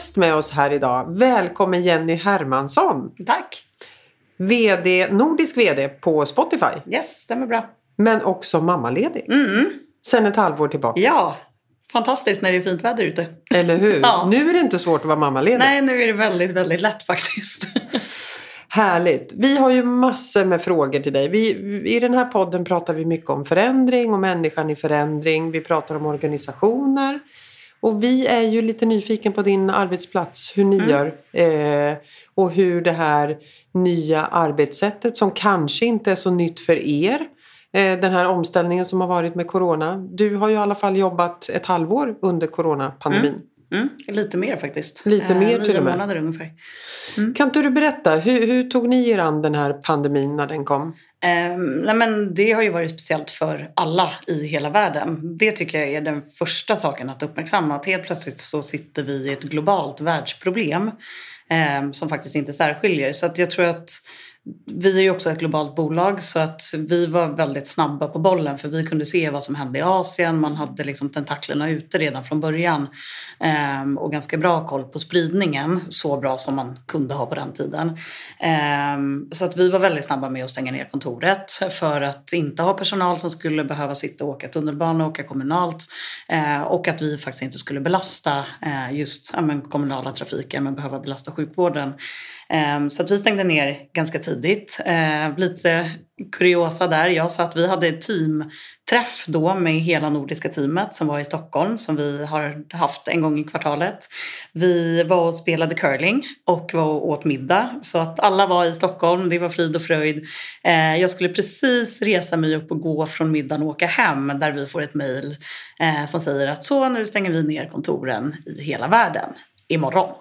gäst med oss här idag. Välkommen Jenny Hermansson. Tack. VD, nordisk VD på Spotify. Yes, stämmer bra. Men också mammaledig. Mm. Sen ett halvår tillbaka. Ja, fantastiskt när det är fint väder ute. Eller hur? Ja. Nu är det inte svårt att vara mammaledig. Nej, nu är det väldigt, väldigt lätt faktiskt. Härligt. Vi har ju massor med frågor till dig. Vi, I den här podden pratar vi mycket om förändring och människan i förändring. Vi pratar om organisationer. Och vi är ju lite nyfiken på din arbetsplats, hur ni Mm. gör. Eh, och hur det här nya arbetssättet som kanske inte är så nytt för er. Eh, den här omställningen som har varit med Corona. Du har ju i alla fall jobbat ett halvår under Coronapandemin. Mm. Lite mer faktiskt. Lite mer nio till och med. månader ungefär. Kan inte du berätta, hur, hur tog ni er an den här pandemin när den kom? Ehm, nej men det har ju varit speciellt för alla i hela världen. Det tycker jag är den första saken att uppmärksamma. Att helt plötsligt så sitter vi i ett globalt världsproblem ehm, som faktiskt inte särskiljer. Så att jag tror att vi är ju också ett globalt bolag så att vi var väldigt snabba på bollen för vi kunde se vad som hände i Asien. Man hade liksom tentaklerna ute redan från början ehm, och ganska bra koll på spridningen. Så bra som man kunde ha på den tiden. Ehm, så att vi var väldigt snabba med att stänga ner kontoret för att inte ha personal som skulle behöva sitta och åka tunnelbana och åka kommunalt. Eh, och att vi faktiskt inte skulle belasta eh, just ja, men, kommunala trafiken men behöva belasta sjukvården. Ehm, så att vi stängde ner ganska tidigt. Eh, Lite kuriosa där. Jag sa att vi hade teamträff då med hela nordiska teamet som var i Stockholm som vi har haft en gång i kvartalet. Vi var och spelade curling och var och åt middag. Så att alla var i Stockholm, det var frid och fröjd. Eh, Jag skulle precis resa mig upp och gå från middagen och åka hem där vi får ett mejl eh, som säger att så nu stänger vi ner kontoren i hela världen imorgon.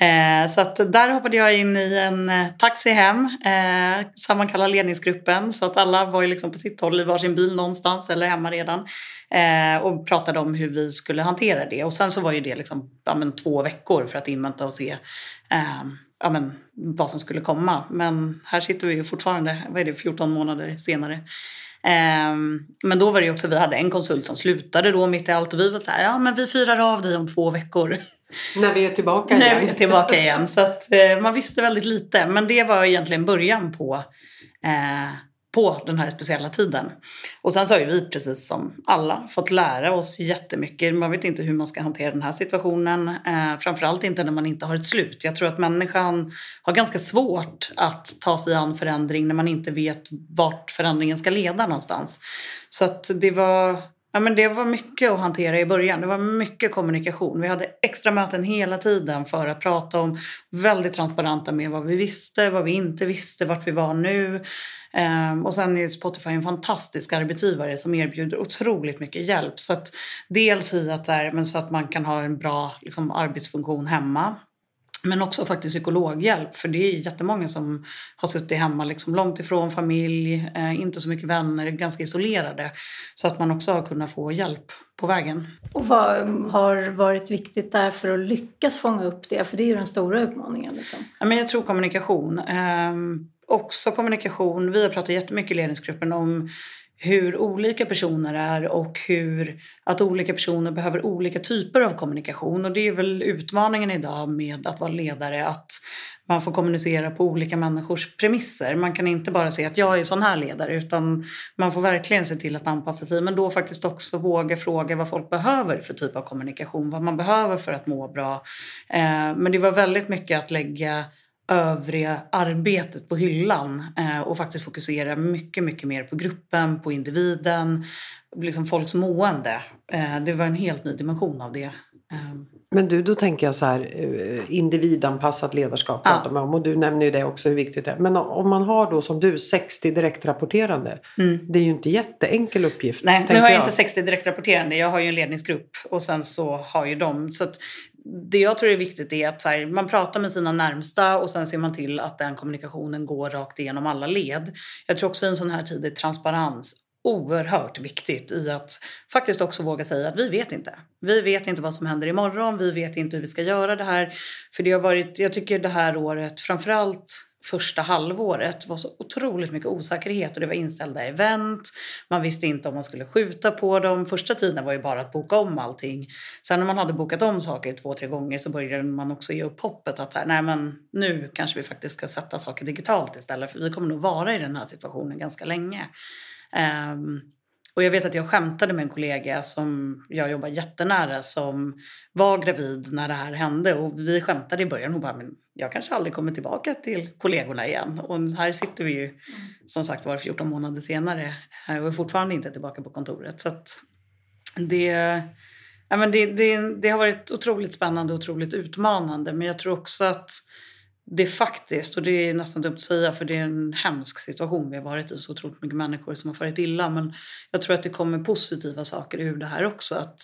Eh, så att där hoppade jag in i en eh, taxi hem, eh, sammankallade ledningsgruppen så att alla var ju liksom på sitt håll i varsin bil någonstans eller hemma redan. Eh, och pratade om hur vi skulle hantera det. Och sen så var ju det liksom, ja, men, två veckor för att invänta och se eh, ja, men, vad som skulle komma. Men här sitter vi ju fortfarande, vad är det, 14 månader senare. Ehm, men då var det också, vi hade en konsult som slutade då mitt i allt och vi var så här, ja men vi firar av dig om två veckor. När vi är tillbaka När igen. vi är tillbaka igen. Så att eh, man visste väldigt lite. Men det var egentligen början på, eh, på den här speciella tiden. Och sen så har ju vi precis som alla fått lära oss jättemycket. Man vet inte hur man ska hantera den här situationen. Eh, framförallt inte när man inte har ett slut. Jag tror att människan har ganska svårt att ta sig an förändring när man inte vet vart förändringen ska leda någonstans. Så att det var Ja, men det var mycket att hantera i början. Det var mycket kommunikation. Vi hade extra möten hela tiden för att prata om, väldigt transparenta med vad vi visste, vad vi inte visste, vart vi var nu. Ehm, och sen är Spotify en fantastisk arbetsgivare som erbjuder otroligt mycket hjälp. Så att dels i att, där, men så att man kan ha en bra liksom, arbetsfunktion hemma. Men också faktiskt psykologhjälp, för det är jättemånga som har suttit hemma liksom långt ifrån familj, eh, inte så mycket vänner, ganska isolerade. Så att man också har kunnat få hjälp på vägen. Och vad har varit viktigt där för att lyckas fånga upp det? För det är ju den stora utmaningen. Liksom. Ja, men jag tror kommunikation. Ehm, också kommunikation. Vi har pratat jättemycket i ledningsgruppen om hur olika personer är och hur att olika personer behöver olika typer av kommunikation. Och det är väl utmaningen idag med att vara ledare, att man får kommunicera på olika människors premisser. Man kan inte bara säga att jag är sån här ledare utan man får verkligen se till att anpassa sig men då faktiskt också våga fråga vad folk behöver för typ av kommunikation, vad man behöver för att må bra. Eh, men det var väldigt mycket att lägga övriga arbetet på hyllan eh, och faktiskt fokusera mycket, mycket mer på gruppen, på individen, liksom folks mående. Eh, det var en helt ny dimension av det. Eh, Men du, då tänker jag så här, eh, individanpassat ledarskap Ja. pratar man om och du nämner ju det också hur viktigt det är. Men om man har då som du 60 direktrapporterande, det är ju inte jätteenkel uppgift. Nej, nu har jag inte 60 direktrapporterande. Jag har ju en ledningsgrupp och sen så har ju de. Så det jag tror är viktigt är att så här, man pratar med sina närmsta och sen ser man till att den kommunikationen går rakt igenom alla led. Jag tror också i en sån här tid är transparens oerhört viktigt i att faktiskt också våga säga att vi vet inte. Vi vet inte vad som händer imorgon, vi vet inte hur vi ska göra det här. För det har varit, jag tycker det här året, framförallt första halvåret var så otroligt mycket osäkerhet och det var inställda event. Man visste inte om man skulle skjuta på dem. Första tiden var ju bara att boka om allting. Sen när man hade bokat om saker två, tre gånger så började man också ge upp hoppet att nej men nu kanske vi faktiskt ska sätta saker digitalt istället för vi kommer nog vara i den här situationen ganska länge. Um, och jag vet att jag skämtade med en kollega som jag jobbar jättenära som var gravid när det här hände. Och vi skämtade i början. Hon bara, men jag kanske aldrig kommer tillbaka till kollegorna igen. Och här sitter vi ju mm. som sagt var 14 månader senare och är fortfarande inte tillbaka på kontoret. Så det, ja, men det, det, det har varit otroligt spännande och otroligt utmanande. Men jag tror också att det faktiskt, och det är nästan dumt att säga för det är en hemsk situation vi har varit i, så otroligt mycket människor som har farit illa. Men jag tror att det kommer positiva saker ur det här också. Att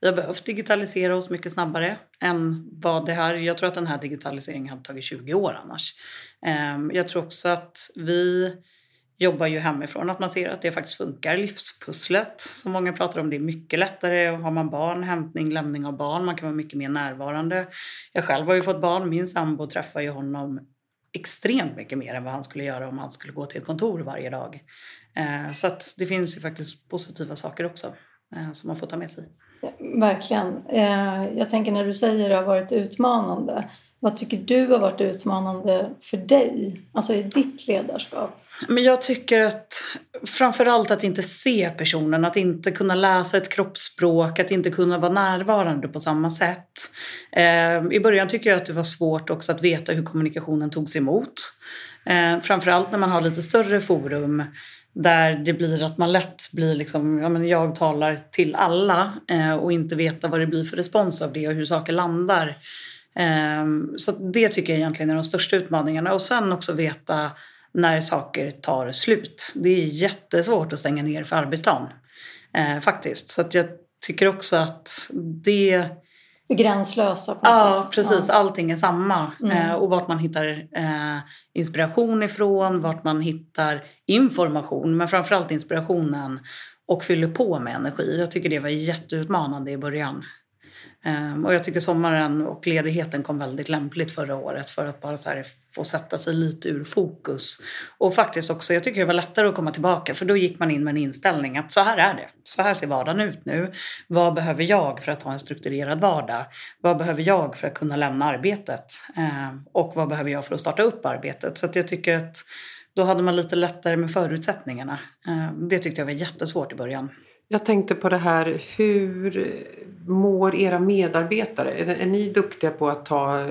vi har behövt digitalisera oss mycket snabbare än vad det här, jag tror att den här digitaliseringen hade tagit 20 år annars. Ehm, jag tror också att vi jobbar ju hemifrån. Att man ser att det faktiskt funkar. Livspusslet som många pratar om, det är mycket lättare. Har man barn, hämtning, lämning av barn, man kan vara mycket mer närvarande. Jag själv har ju fått barn, min sambo träffar ju honom extremt mycket mer än vad han skulle göra om han skulle gå till ett kontor varje dag. Eh, så att det finns ju faktiskt positiva saker också som man får ta med sig. Verkligen. Eh, jag tänker när du säger att det har varit utmanande. Vad tycker du har varit utmanande för dig, alltså i ditt ledarskap? Men jag tycker att framförallt att inte se personen, att inte kunna läsa ett kroppsspråk, att inte kunna vara närvarande på samma sätt. Eh, I början tycker jag att det var svårt också att veta hur kommunikationen togs emot. Eh, framförallt när man har lite större forum där det blir att man lätt blir liksom, ja men jag talar till alla eh, och inte veta vad det blir för respons av det och hur saker landar. Ehm, så det tycker jag egentligen är de största utmaningarna. Och sen också veta när saker tar slut. Det är jättesvårt att stänga ner för arbetsdagen. Eh, faktiskt. Så jag tycker också att det... Gränslösa på något ja, sätt. Precis, ja, allting är samma. Mm. Eh, och vart man hittar eh, inspiration ifrån, vart man hittar information. Men framförallt inspirationen och fyller på med energi. Jag tycker det var jätteutmanande i början. Um, och jag tycker sommaren och ledigheten kom väldigt lämpligt förra året för att bara så få sätta sig lite ur fokus. Och faktiskt också, jag tycker det var lättare att komma tillbaka för då gick man in med en inställning att så här är det. Så här ser vardagen ut nu. Vad behöver jag för att ha en strukturerad vardag? Vad behöver jag för att kunna lämna arbetet? Um, och vad behöver jag för att starta upp arbetet? Så att jag tycker att då hade man lite lättare med förutsättningarna. Um, det tyckte jag var jättesvårt i början. Jag tänkte på det här, hur mår era medarbetare? Är, är ni duktiga på att ta eh,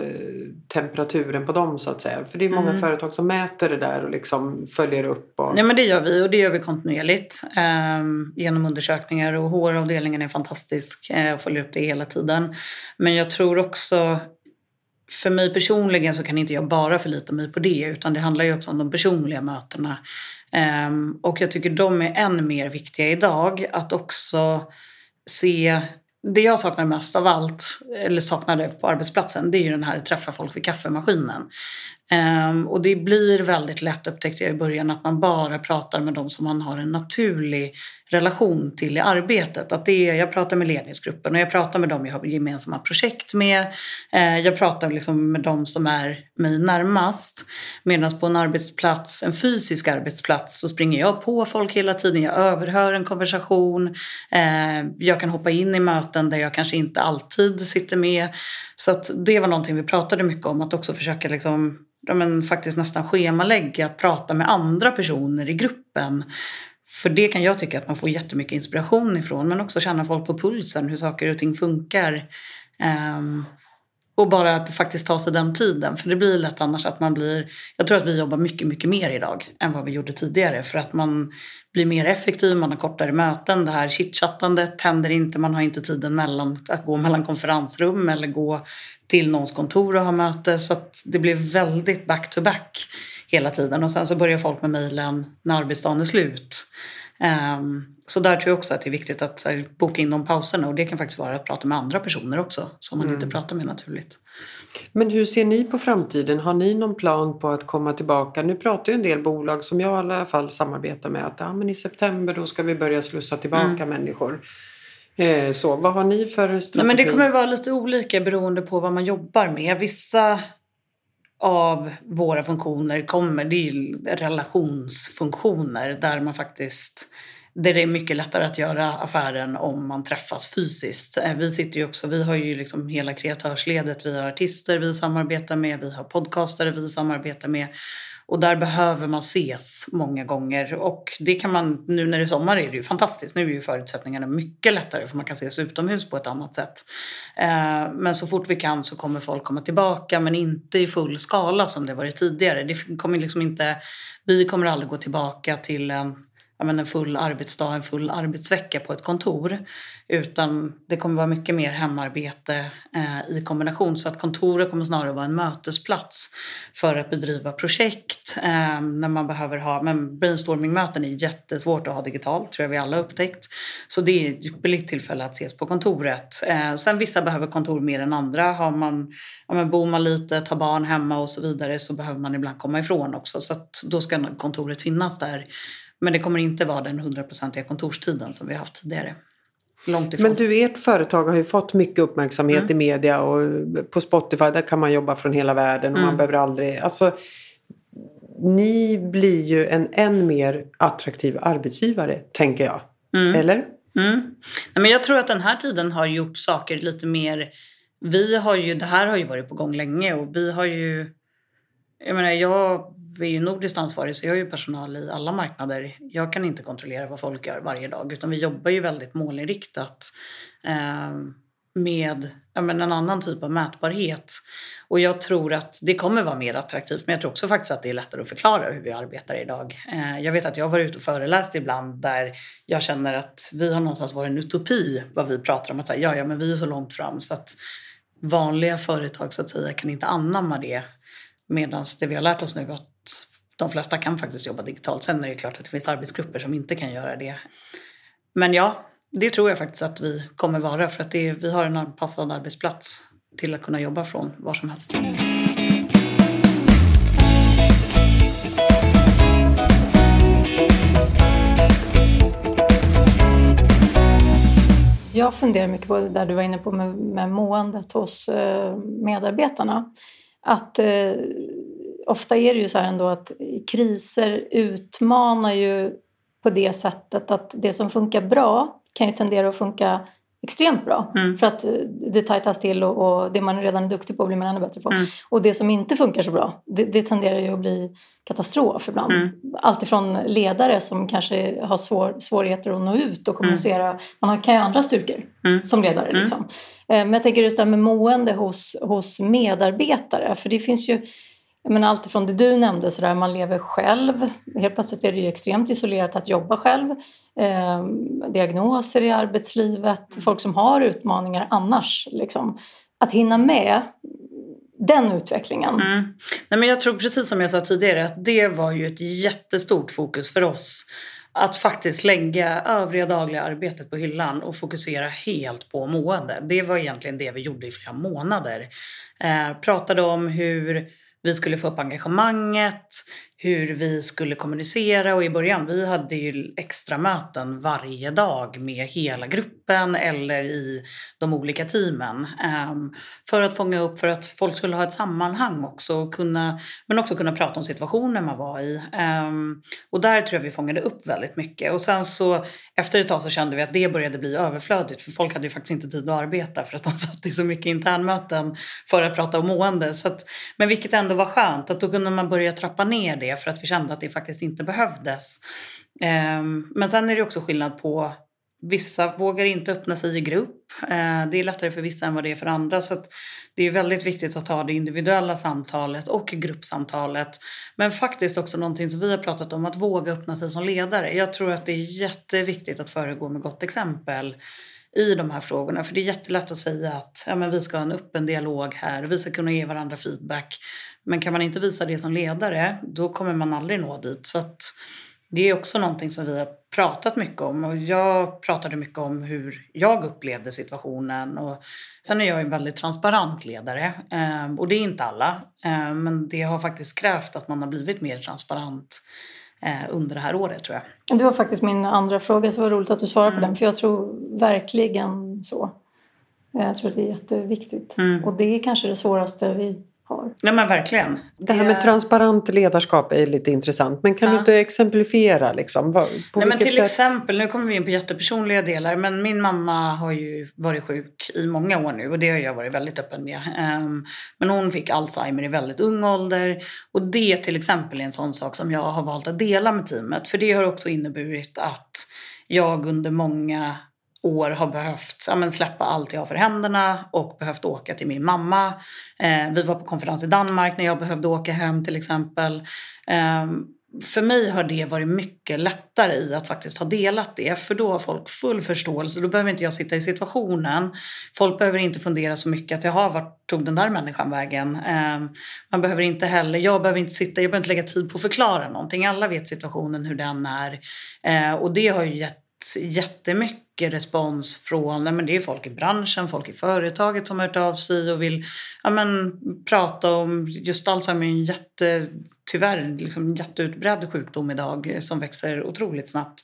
temperaturen på dem så att säga? För det är många mm. företag som mäter det där och liksom följer upp. Och... Ja men det gör vi och det gör vi kontinuerligt eh, genom undersökningar och HR-avdelningen är fantastisk eh, och följer upp det hela tiden. Men jag tror också för mig personligen så kan inte jag bara förlita mig på det utan det handlar ju också om de personliga mötena. Um, och jag tycker de är än mer viktiga idag att också se det jag saknar mest av allt, eller saknade på arbetsplatsen, det är ju den här träffa folk vid kaffemaskinen. Um, och det blir väldigt lätt, upptäckte jag i början, att man bara pratar med de som man har en naturlig relation till i arbetet. Att det är, jag pratar med ledningsgruppen och jag pratar med dem jag har gemensamma projekt med. Eh, jag pratar liksom med dem som är mig närmast. Medan på en arbetsplats, en fysisk arbetsplats, så springer jag på folk hela tiden. Jag överhör en konversation. Eh, jag kan hoppa in i möten där jag kanske inte alltid sitter med. Så att det var någonting vi pratade mycket om, att också försöka liksom ja, men faktiskt nästan schemalägga att prata med andra personer i gruppen. För det kan jag tycka att man får jättemycket inspiration ifrån men också känna folk på pulsen, hur saker och ting funkar. Um, och bara att faktiskt ta sig den tiden. För det blir lätt annars att man blir... Jag tror att vi jobbar mycket, mycket mer idag än vad vi gjorde tidigare. För att man blir mer effektiv, man har kortare möten. Det här chitchattandet händer inte. Man har inte tiden mellan, att gå mellan konferensrum eller gå till någons kontor och ha möte. Så att det blir väldigt back-to-back hela tiden. Och sen så börjar folk med mejlen när arbetsdagen är slut. Um, så där tror jag också att det är viktigt att här, boka in de pauserna och det kan faktiskt vara att prata med andra personer också som man mm. inte pratar med naturligt. Men hur ser ni på framtiden? Har ni någon plan på att komma tillbaka? Nu pratar ju en del bolag som jag i alla fall samarbetar med att ja, men i september då ska vi börja slussa tillbaka mm. människor. Eh, så vad har ni för strategi? Nej, men det kommer vara lite olika beroende på vad man jobbar med. Vissa av våra funktioner kommer, det är ju relationsfunktioner där man faktiskt där det är mycket lättare att göra affären om man träffas fysiskt. Eh, vi sitter ju också, vi har ju liksom hela kreatörsledet, vi har artister vi samarbetar med, vi har podcastare vi samarbetar med. Och där behöver man ses många gånger. Och det kan man, nu när det är sommar är det ju fantastiskt. Nu är ju förutsättningarna mycket lättare för man kan ses utomhus på ett annat sätt. Eh, men så fort vi kan så kommer folk komma tillbaka men inte i full skala som det varit tidigare. Det kommer liksom inte, vi kommer aldrig gå tillbaka till en en full arbetsdag, en full arbetsvecka på ett kontor. Utan det kommer vara mycket mer hemarbete eh, i kombination. Så att kontoret kommer snarare vara en mötesplats för att bedriva projekt. Eh, när man behöver ha, men brainstormingmöten är jättesvårt att ha digitalt, tror jag vi alla har upptäckt. Så det är ett ypperligt tillfälle att ses på kontoret. Eh, sen vissa behöver kontor mer än andra. Har man, ja, men bor man lite, tar barn hemma och så vidare så behöver man ibland komma ifrån också. Så att då ska kontoret finnas där men det kommer inte vara den hundraprocentiga kontorstiden som vi haft tidigare. Långt ifrån. Men du, ert företag har ju fått mycket uppmärksamhet mm. i media och på Spotify där kan man jobba från hela världen och mm. man behöver aldrig... Alltså, ni blir ju en än mer attraktiv arbetsgivare, tänker jag. Mm. Eller? Mm. Nej, men jag tror att den här tiden har gjort saker lite mer... Vi har ju, det här har ju varit på gång länge och vi har ju... Jag menar, jag vi är ju nordiskt ansvarig så jag har ju personal i alla marknader. Jag kan inte kontrollera vad folk gör varje dag utan vi jobbar ju väldigt målinriktat eh, med ja, men en annan typ av mätbarhet. Och jag tror att det kommer vara mer attraktivt men jag tror också faktiskt att det är lättare att förklara hur vi arbetar idag. Eh, jag vet att jag har varit ute och föreläst ibland där jag känner att vi har någonstans varit en utopi vad vi pratar om. Att säga, ja, ja, men vi är så långt fram så att vanliga företag så att säga kan inte anamma det. Medan det vi har lärt oss nu att de flesta kan faktiskt jobba digitalt. Sen är det klart att det finns arbetsgrupper som inte kan göra det. Men ja, det tror jag faktiskt att vi kommer vara för att det, vi har en anpassad arbetsplats till att kunna jobba från var som helst. Jag funderar mycket på det där du var inne på med, med måendet hos eh, medarbetarna. Att eh, ofta är det ju så här ändå att kriser utmanar ju på det sättet att det som funkar bra kan ju tendera att funka extremt bra. Mm. För att det tajtas till och, och, det man redan är duktig på blir man ännu bättre på. Mm. Och det som inte funkar så bra, det, det tenderar ju att bli katastrof ibland. Mm. Alltifrån ledare som kanske har svår, svårigheter att nå ut och kommunicera. Mm. Man kan ju andra styrkor mm. som ledare. Mm. Liksom. Eh, men jag tänker just det här med mående hos, hos medarbetare. För det finns ju men allt från det du nämnde, så där man lever själv. Helt plötsligt är det ju extremt isolerat att jobba själv. Eh, diagnoser i arbetslivet, mm. folk som har utmaningar annars. Liksom. Att hinna med den utvecklingen. Mm. Nej, men jag tror precis som jag sa tidigare att det var ju ett jättestort fokus för oss. Att faktiskt lägga övriga dagliga arbetet på hyllan och fokusera helt på mående. Det var egentligen det vi gjorde i flera månader. Eh, pratade om hur vi skulle få upp engagemanget, hur vi skulle kommunicera. Och i början vi hade ju extra möten varje dag med hela gruppen eller i de olika teamen. Ehm, för att fånga upp, för att folk skulle ha ett sammanhang också, kunna, men också kunna prata om situationen man var i. Ehm, och där tror jag vi fångade upp väldigt mycket. Och sen så efter ett tag så kände vi att det började bli överflödigt för folk hade ju faktiskt inte tid att arbeta för att de satt i så mycket internmöten för att prata om mående. Så att, men vilket ändå var skönt, att då kunde man börja trappa ner det för att vi kände att det faktiskt inte behövdes. Ehm, men sen är det också skillnad på Vissa vågar inte öppna sig i grupp. Eh, det är lättare för vissa än vad det är för andra. Så det är väldigt viktigt att ta det individuella samtalet och gruppsamtalet. Men faktiskt också någonting som vi har pratat om, att våga öppna sig som ledare. Jag tror att det är jätteviktigt att föregå med gott exempel i de här frågorna. För det är jättelätt att säga att ja, men vi ska ha en öppen dialog här, vi ska kunna ge varandra feedback. Men kan man inte visa det som ledare, då kommer man aldrig nå dit. Så att det är också någonting som vi har pratat mycket om. Och jag pratade mycket om hur jag upplevde situationen. Och sen är jag en väldigt transparent ledare. Ehm, och det är inte alla. Ehm, men det har faktiskt krävt att man har blivit mer transparent eh, under det här året tror jag. Det var faktiskt min andra fråga, så det var roligt att du svarade mm. på den. För jag tror verkligen så. Jag tror att det är jätteviktigt. Mm. Och det är kanske det svåraste vi har. Ja men verkligen. Det här med transparent ledarskap är lite intressant. Men kan Ja. du inte exemplifiera? Liksom? På Nej, men till sätt? exempel, nu kommer vi in på jättepersonliga delar, men min mamma har ju varit sjuk i många år nu och det har jag varit väldigt öppen med. Ehm, men hon fick Alzheimer i väldigt ung ålder och det till exempel är en sån sak som jag har valt att dela med teamet för det har också inneburit att jag under många år har behövt ja, men släppa allt jag har för händerna och behövt åka till min mamma. Eh, vi var på konferens i Danmark när jag behövde åka hem till exempel. Eh, för mig har det varit mycket lättare i att faktiskt ha delat det. För då har folk full förståelse. Då behöver inte jag sitta i situationen. Folk behöver inte fundera så mycket att jaha, vart tog den där människan vägen? Eh, man behöver inte heller, jag behöver inte sitta, jag behöver inte lägga tid på att förklara någonting. Alla vet situationen, hur den är. Eh, och det har ju gett jättemycket respons från, men det är folk i branschen, folk i företaget som har hört av sig och vill ja men, prata om just Alzheimer är en jätte, tyvärr liksom jätteutbredd sjukdom idag som växer otroligt snabbt.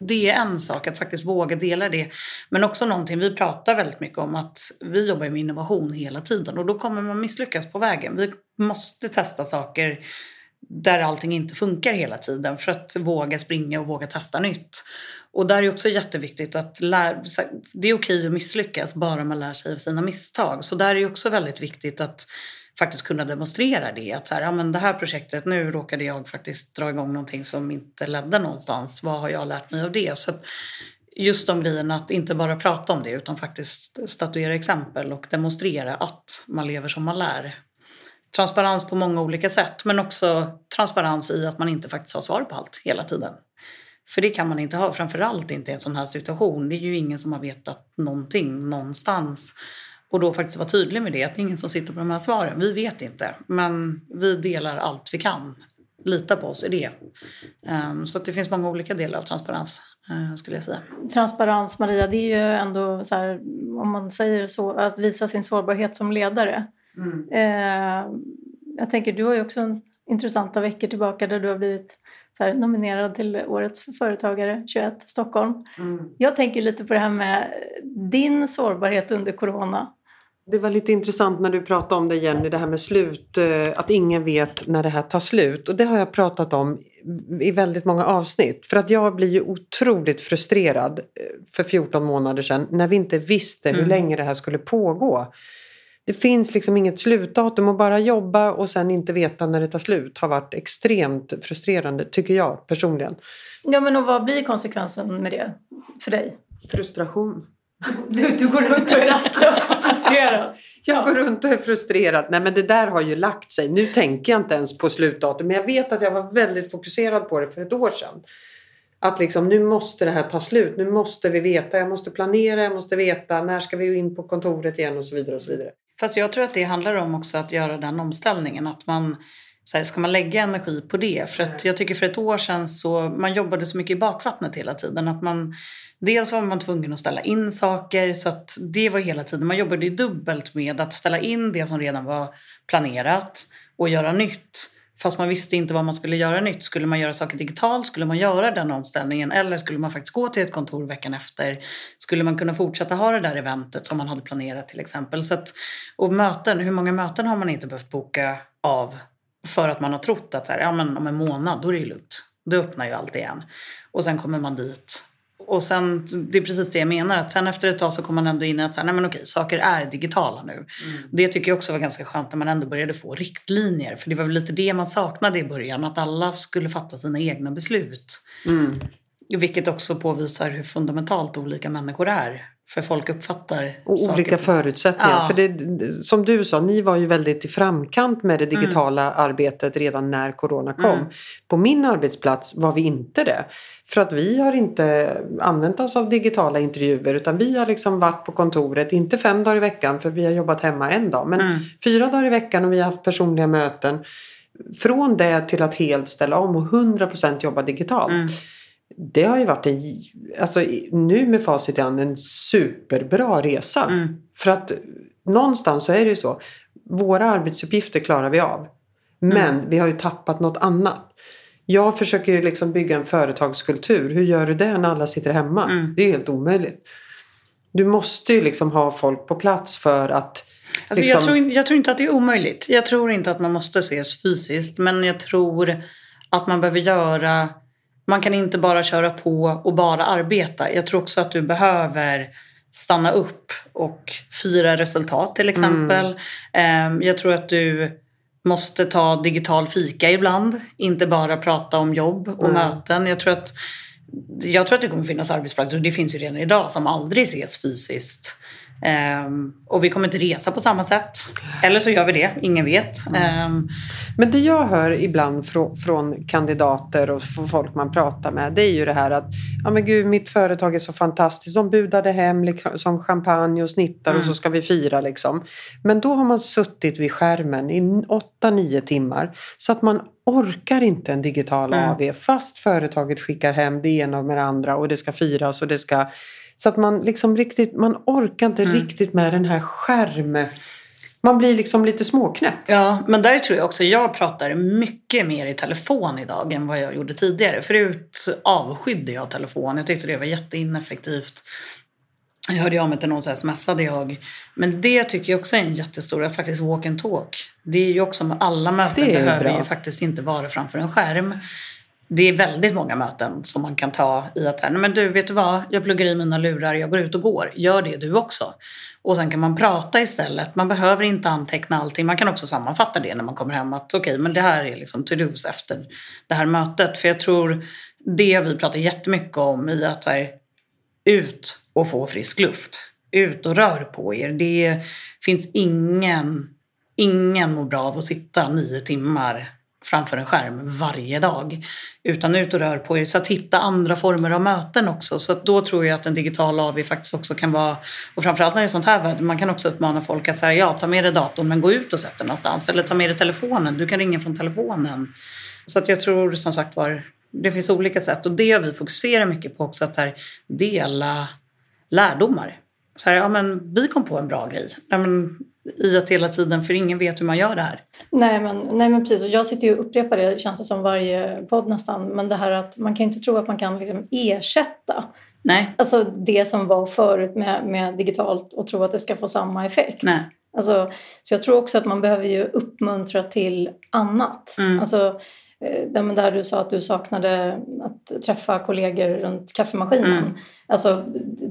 Det är en sak att faktiskt våga dela det. Men också någonting vi pratar väldigt mycket om att vi jobbar med innovation hela tiden och då kommer man misslyckas på vägen. Vi måste testa saker där allting inte funkar hela tiden för att våga springa och våga testa nytt. Och där är också jätteviktigt att lära, det är okej att misslyckas bara man lär sig av sina misstag. Så där är också väldigt viktigt att faktiskt kunna demonstrera det. Att så här, ja, men det här projektet, nu råkade jag faktiskt dra igång någonting som inte ledde någonstans. Vad har jag lärt mig av det? Så att just de grejerna, att inte bara prata om det utan faktiskt statuera exempel och demonstrera att man lever som man lär. Transparens på många olika sätt men också transparens i att man inte faktiskt har svar på allt hela tiden. För det kan man inte ha, framförallt inte i en sån här situation. Det är ju ingen som har vetat någonting någonstans. Och då faktiskt vara tydlig med det, att det är ingen som sitter på de här svaren. Vi vet inte, men vi delar allt vi kan. Lita på oss i det. Um, så att det finns många olika delar av transparens, uh, skulle jag säga. Transparens, Maria, det är ju ändå så här, om man säger så, att visa sin sårbarhet som ledare. Mm. Eh, jag tänker, du har ju också en intressanta veckor tillbaka där du har blivit så här, nominerad till Årets företagare 21 Stockholm. Mm. Jag tänker lite på det här med din sårbarhet under corona. Det var lite intressant när du pratade om det Jenny, det här med slut, eh, att ingen vet när det här tar slut. Och det har jag pratat om i väldigt många avsnitt. För att jag blir ju otroligt frustrerad eh, för 14 månader sedan när vi inte visste hur Mm. länge det här skulle pågå. Det finns liksom inget slutdatum och bara jobba och sen inte veta när det tar slut har varit extremt frustrerande, tycker jag personligen. Ja, men och vad blir konsekvensen med det för dig? Frustration. Du, du går runt och är rastlös och frustrerad. Jag går runt och är frustrerad. Nej men det där har ju lagt sig. Nu tänker jag inte ens på slutdatum. Men jag vet att jag var väldigt fokuserad på det för ett år sedan. Att liksom nu måste det här ta slut. Nu måste vi veta. Jag måste planera. Jag måste veta. När ska vi in på kontoret igen och så vidare och så vidare. Fast jag tror att det handlar om också att göra den omställningen. Att man, så här, ska man lägga energi på det? För att jag tycker för ett år sedan så man jobbade så mycket i bakvattnet hela tiden. Att man, dels var man tvungen att ställa in saker så att det var hela tiden. Man jobbade ju dubbelt med att ställa in det som redan var planerat och göra nytt. Fast man visste inte vad man skulle göra nytt. Skulle man göra saker digitalt? Skulle man göra den omställningen? Eller skulle man faktiskt gå till ett kontor veckan efter? Skulle man kunna fortsätta ha det där eventet som man hade planerat till exempel? Så att, och möten, hur många möten har man inte behövt boka av för att man har trott att här, ja, men om en månad då är det ju lugnt. Då öppnar ju allt igen. Och sen kommer man dit. Och sen, det är precis det jag menar, att sen efter ett tag så kommer man ändå in i att så här, nej men okej, saker är digitala nu. Det tycker jag också var ganska skönt när man ändå började få riktlinjer. För det var väl lite det man saknade i början, att alla skulle fatta sina egna beslut. Mm. Vilket också påvisar hur fundamentalt olika människor är. För folk uppfattar Och saker olika förutsättningar. Ja. För det, som du sa, ni var ju väldigt i framkant med det digitala arbetet redan när corona kom. Mm. På min arbetsplats var vi inte det. För att vi har inte använt oss av digitala intervjuer utan vi har liksom varit på kontoret, inte fem dagar i veckan för vi har jobbat hemma en dag, men Mm. fyra dagar i veckan och vi har haft personliga möten. Från det till att helt ställa om och 100% jobba digitalt. Det har ju varit en, alltså nu med facit i hand, en superbra resa. Mm. För att någonstans så är det ju så. Våra arbetsuppgifter klarar vi av. Men Mm. vi har ju tappat något annat. Jag försöker ju liksom bygga en företagskultur. Hur gör du det när alla sitter hemma? Mm. Det är ju helt omöjligt. Du måste ju liksom ha folk på plats för att Alltså liksom... jag, tror, jag tror inte att det är omöjligt. Jag tror inte att man måste ses fysiskt. Men jag tror att man behöver göra... Man kan inte bara köra på och bara arbeta. Jag tror också att du behöver stanna upp och fira resultat till exempel. Mm. Jag tror att du måste ta digital fika ibland. Inte bara prata om jobb och mm. möten. Jag tror att jag tror att det kommer finnas arbetsplatser, och det finns ju redan idag, som aldrig ses fysiskt. Um, och vi kommer inte resa på samma sätt. Eller så gör vi det, ingen vet. Um, men det jag hör ibland från, från kandidater och folk man pratar med det är ju det här att ja men gud mitt företag är så fantastiskt. De budade hem som champagne och snittar mm. och så mm. ska vi fira liksom. Men då har man suttit vid skärmen i 8-9 timmar så att man orkar inte en digital mm. AV fast företaget skickar hem det ena med det andra och det ska firas och det ska så att man liksom riktigt, man orkar inte mm. riktigt med den här skärm... Man blir liksom lite småknäpp. Ja, men där tror jag också, jag pratar mycket mer i telefon idag än vad jag gjorde tidigare. Förut avskydde jag telefon, jag tyckte det var jätteineffektivt. Jag hörde av mig till någon så smsade jag. Men det tycker jag också är en jättestor, faktiskt walk and talk. Det är ju också med alla möten behöver bra. ju faktiskt inte vara framför en skärm det är väldigt många möten som man kan ta i att men du vet du vad, jag pluggar i mina lurar, jag går ut och går. Gör det du också. Och sen kan man prata istället. Man behöver inte anteckna allting. Man kan också sammanfatta det när man kommer hem. Att okej, okay, men det här är liksom to-dos efter det här mötet. För jag tror det vi pratar jättemycket om i att här, ut och få frisk luft. Ut och rör på er. Det finns ingen, ingen mår bra av att sitta nio timmar framför en skärm varje dag. Utan ut och rör på er. Så att hitta andra former av möten också. Så att då tror jag att en digital AV faktiskt också kan vara, och framförallt när det är sånt här väder, man kan också uppmana folk att säga ja, ta med dig datorn men gå ut och sätt dig någonstans. Eller ta med dig telefonen, du kan ringa från telefonen. Så att jag tror som sagt var, det finns olika sätt och det har vi fokuserar mycket på också, att här, dela lärdomar. Så här, ja men vi kom på en bra grej. Ja, men, i att hela tiden, för ingen vet hur man gör det här. Nej men, nej, men precis, och jag sitter ju och upprepar det, känns det som varje podd nästan, men det här att man kan inte tro att man kan liksom ersätta nej. Alltså det som var förut med, med digitalt och tro att det ska få samma effekt. Nej. Alltså, så jag tror också att man behöver ju uppmuntra till annat. Mm. Alltså, där du sa att du saknade att träffa kollegor runt kaffemaskinen. Mm. Alltså,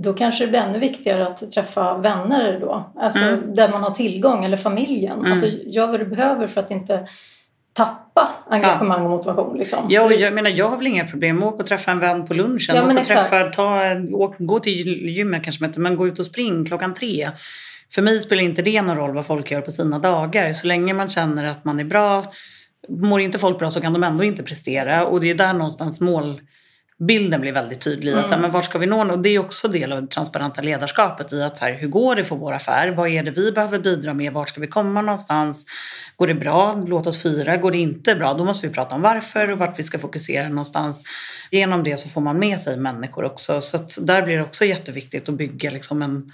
då kanske det blir ännu viktigare att träffa vänner då. Alltså, mm. Där man har tillgång, eller familjen. Mm. Alltså, gör vad du behöver för att inte tappa engagemang ja. och motivation. Liksom. Ja, och jag, menar, jag har väl inga problem med att åka och träffa en vän på lunchen. Ja, åka och träffa, ta, åk, gå till gymmet kanske inte, men gå ut och spring klockan tre. För mig spelar inte det någon roll vad folk gör på sina dagar. Så länge man känner att man är bra Mår inte folk bra så kan de ändå inte prestera. Och det är där någonstans målbilden blir väldigt tydlig. Mm. Att, så här, men vart ska vi nå? Och det är också del av det transparenta ledarskapet i att så här, hur går det för vår affär? Vad är det vi behöver bidra med? Vart ska vi komma någonstans? Går det bra? Låt oss fira. Går det inte bra? Då måste vi prata om varför och vart vi ska fokusera någonstans. Genom det så får man med sig människor också. Så där blir det också jätteviktigt att bygga liksom en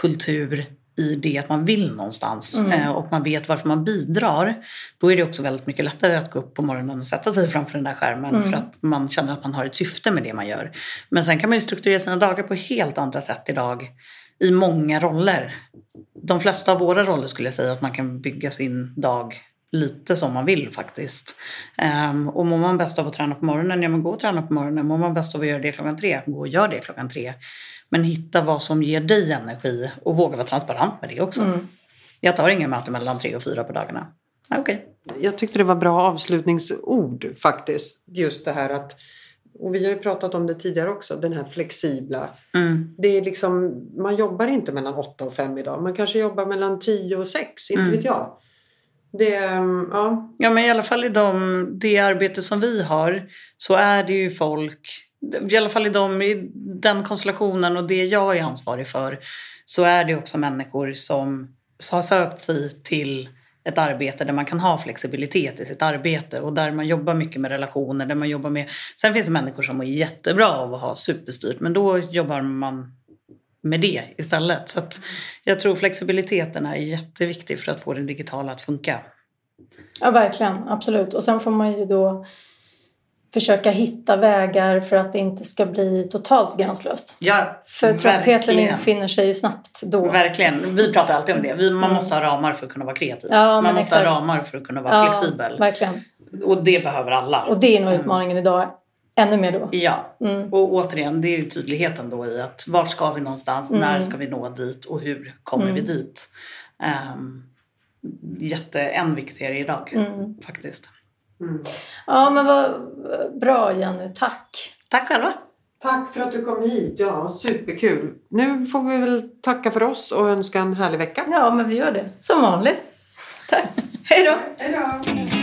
kultur i det att man vill någonstans mm. Eh, och man vet varför man bidrar. Då är det också väldigt mycket lättare att gå upp på morgonen och sätta sig framför den där skärmen mm. för att man känner att man har ett syfte med det man gör. Men sen kan man ju strukturera sina dagar på helt andra sätt idag i många roller. De flesta av våra roller skulle jag säga att man kan bygga sin dag lite som man vill faktiskt. Um, och mår man bäst av att träna på morgonen, ja men gå och träna på morgonen. Mår man bäst av att göra det klockan tre, gå och gör det klockan tre. Men hitta vad som ger dig energi och våga vara transparent med det också. Mm. Jag tar inga möten mellan tre och fyra på dagarna. Okay. Jag tyckte det var bra avslutningsord faktiskt. Just det här att och vi har ju pratat om det tidigare också, den här flexibla. Mm. Det är liksom, man jobbar inte mellan åtta och fem idag. Man kanske jobbar mellan tio och sex, inte mm. vet jag. Det, ehm, ja. ja, men i alla fall i de, det arbete som vi har så är det ju folk i alla fall i, de, i den konstellationen och det jag är ansvarig för så är det också människor som har sökt sig till ett arbete där man kan ha flexibilitet i sitt arbete och där man jobbar mycket med relationer. Där man jobbar med... Sen finns det människor som är jättebra av att ha superstyrt men då jobbar man med det istället. Så jag tror flexibiliteten är jätteviktig för att få det digitala att funka. Ja, verkligen. Absolut. Och sen får man ju då försöka hitta vägar för att det inte ska bli totalt gränslöst. Ja, För tröttheten infinner sig ju snabbt då. Verkligen. Vi pratar alltid om det. Vi, man Mm. måste ha ramar för att kunna vara kreativ. Ja, man måste exakt. ha ramar för att kunna vara flexibel. verkligen. Och det behöver alla. Och det är nog utmaningen idag ännu mer då. Ja, Mm. och återigen, det är ju tydligheten då i att vart ska vi någonstans, Mm. när ska vi nå dit och hur kommer Mm. vi dit? Um, jätte, än viktigare idag Mm. faktiskt. Mm. Ja men vad bra Jenny, tack. Tack själva! Tack för att du kom hit. Ja, superkul. Nu får vi väl tacka för oss och önska en härlig vecka. Ja men vi gör det, som vanligt. Tack. Hej då. Hej då!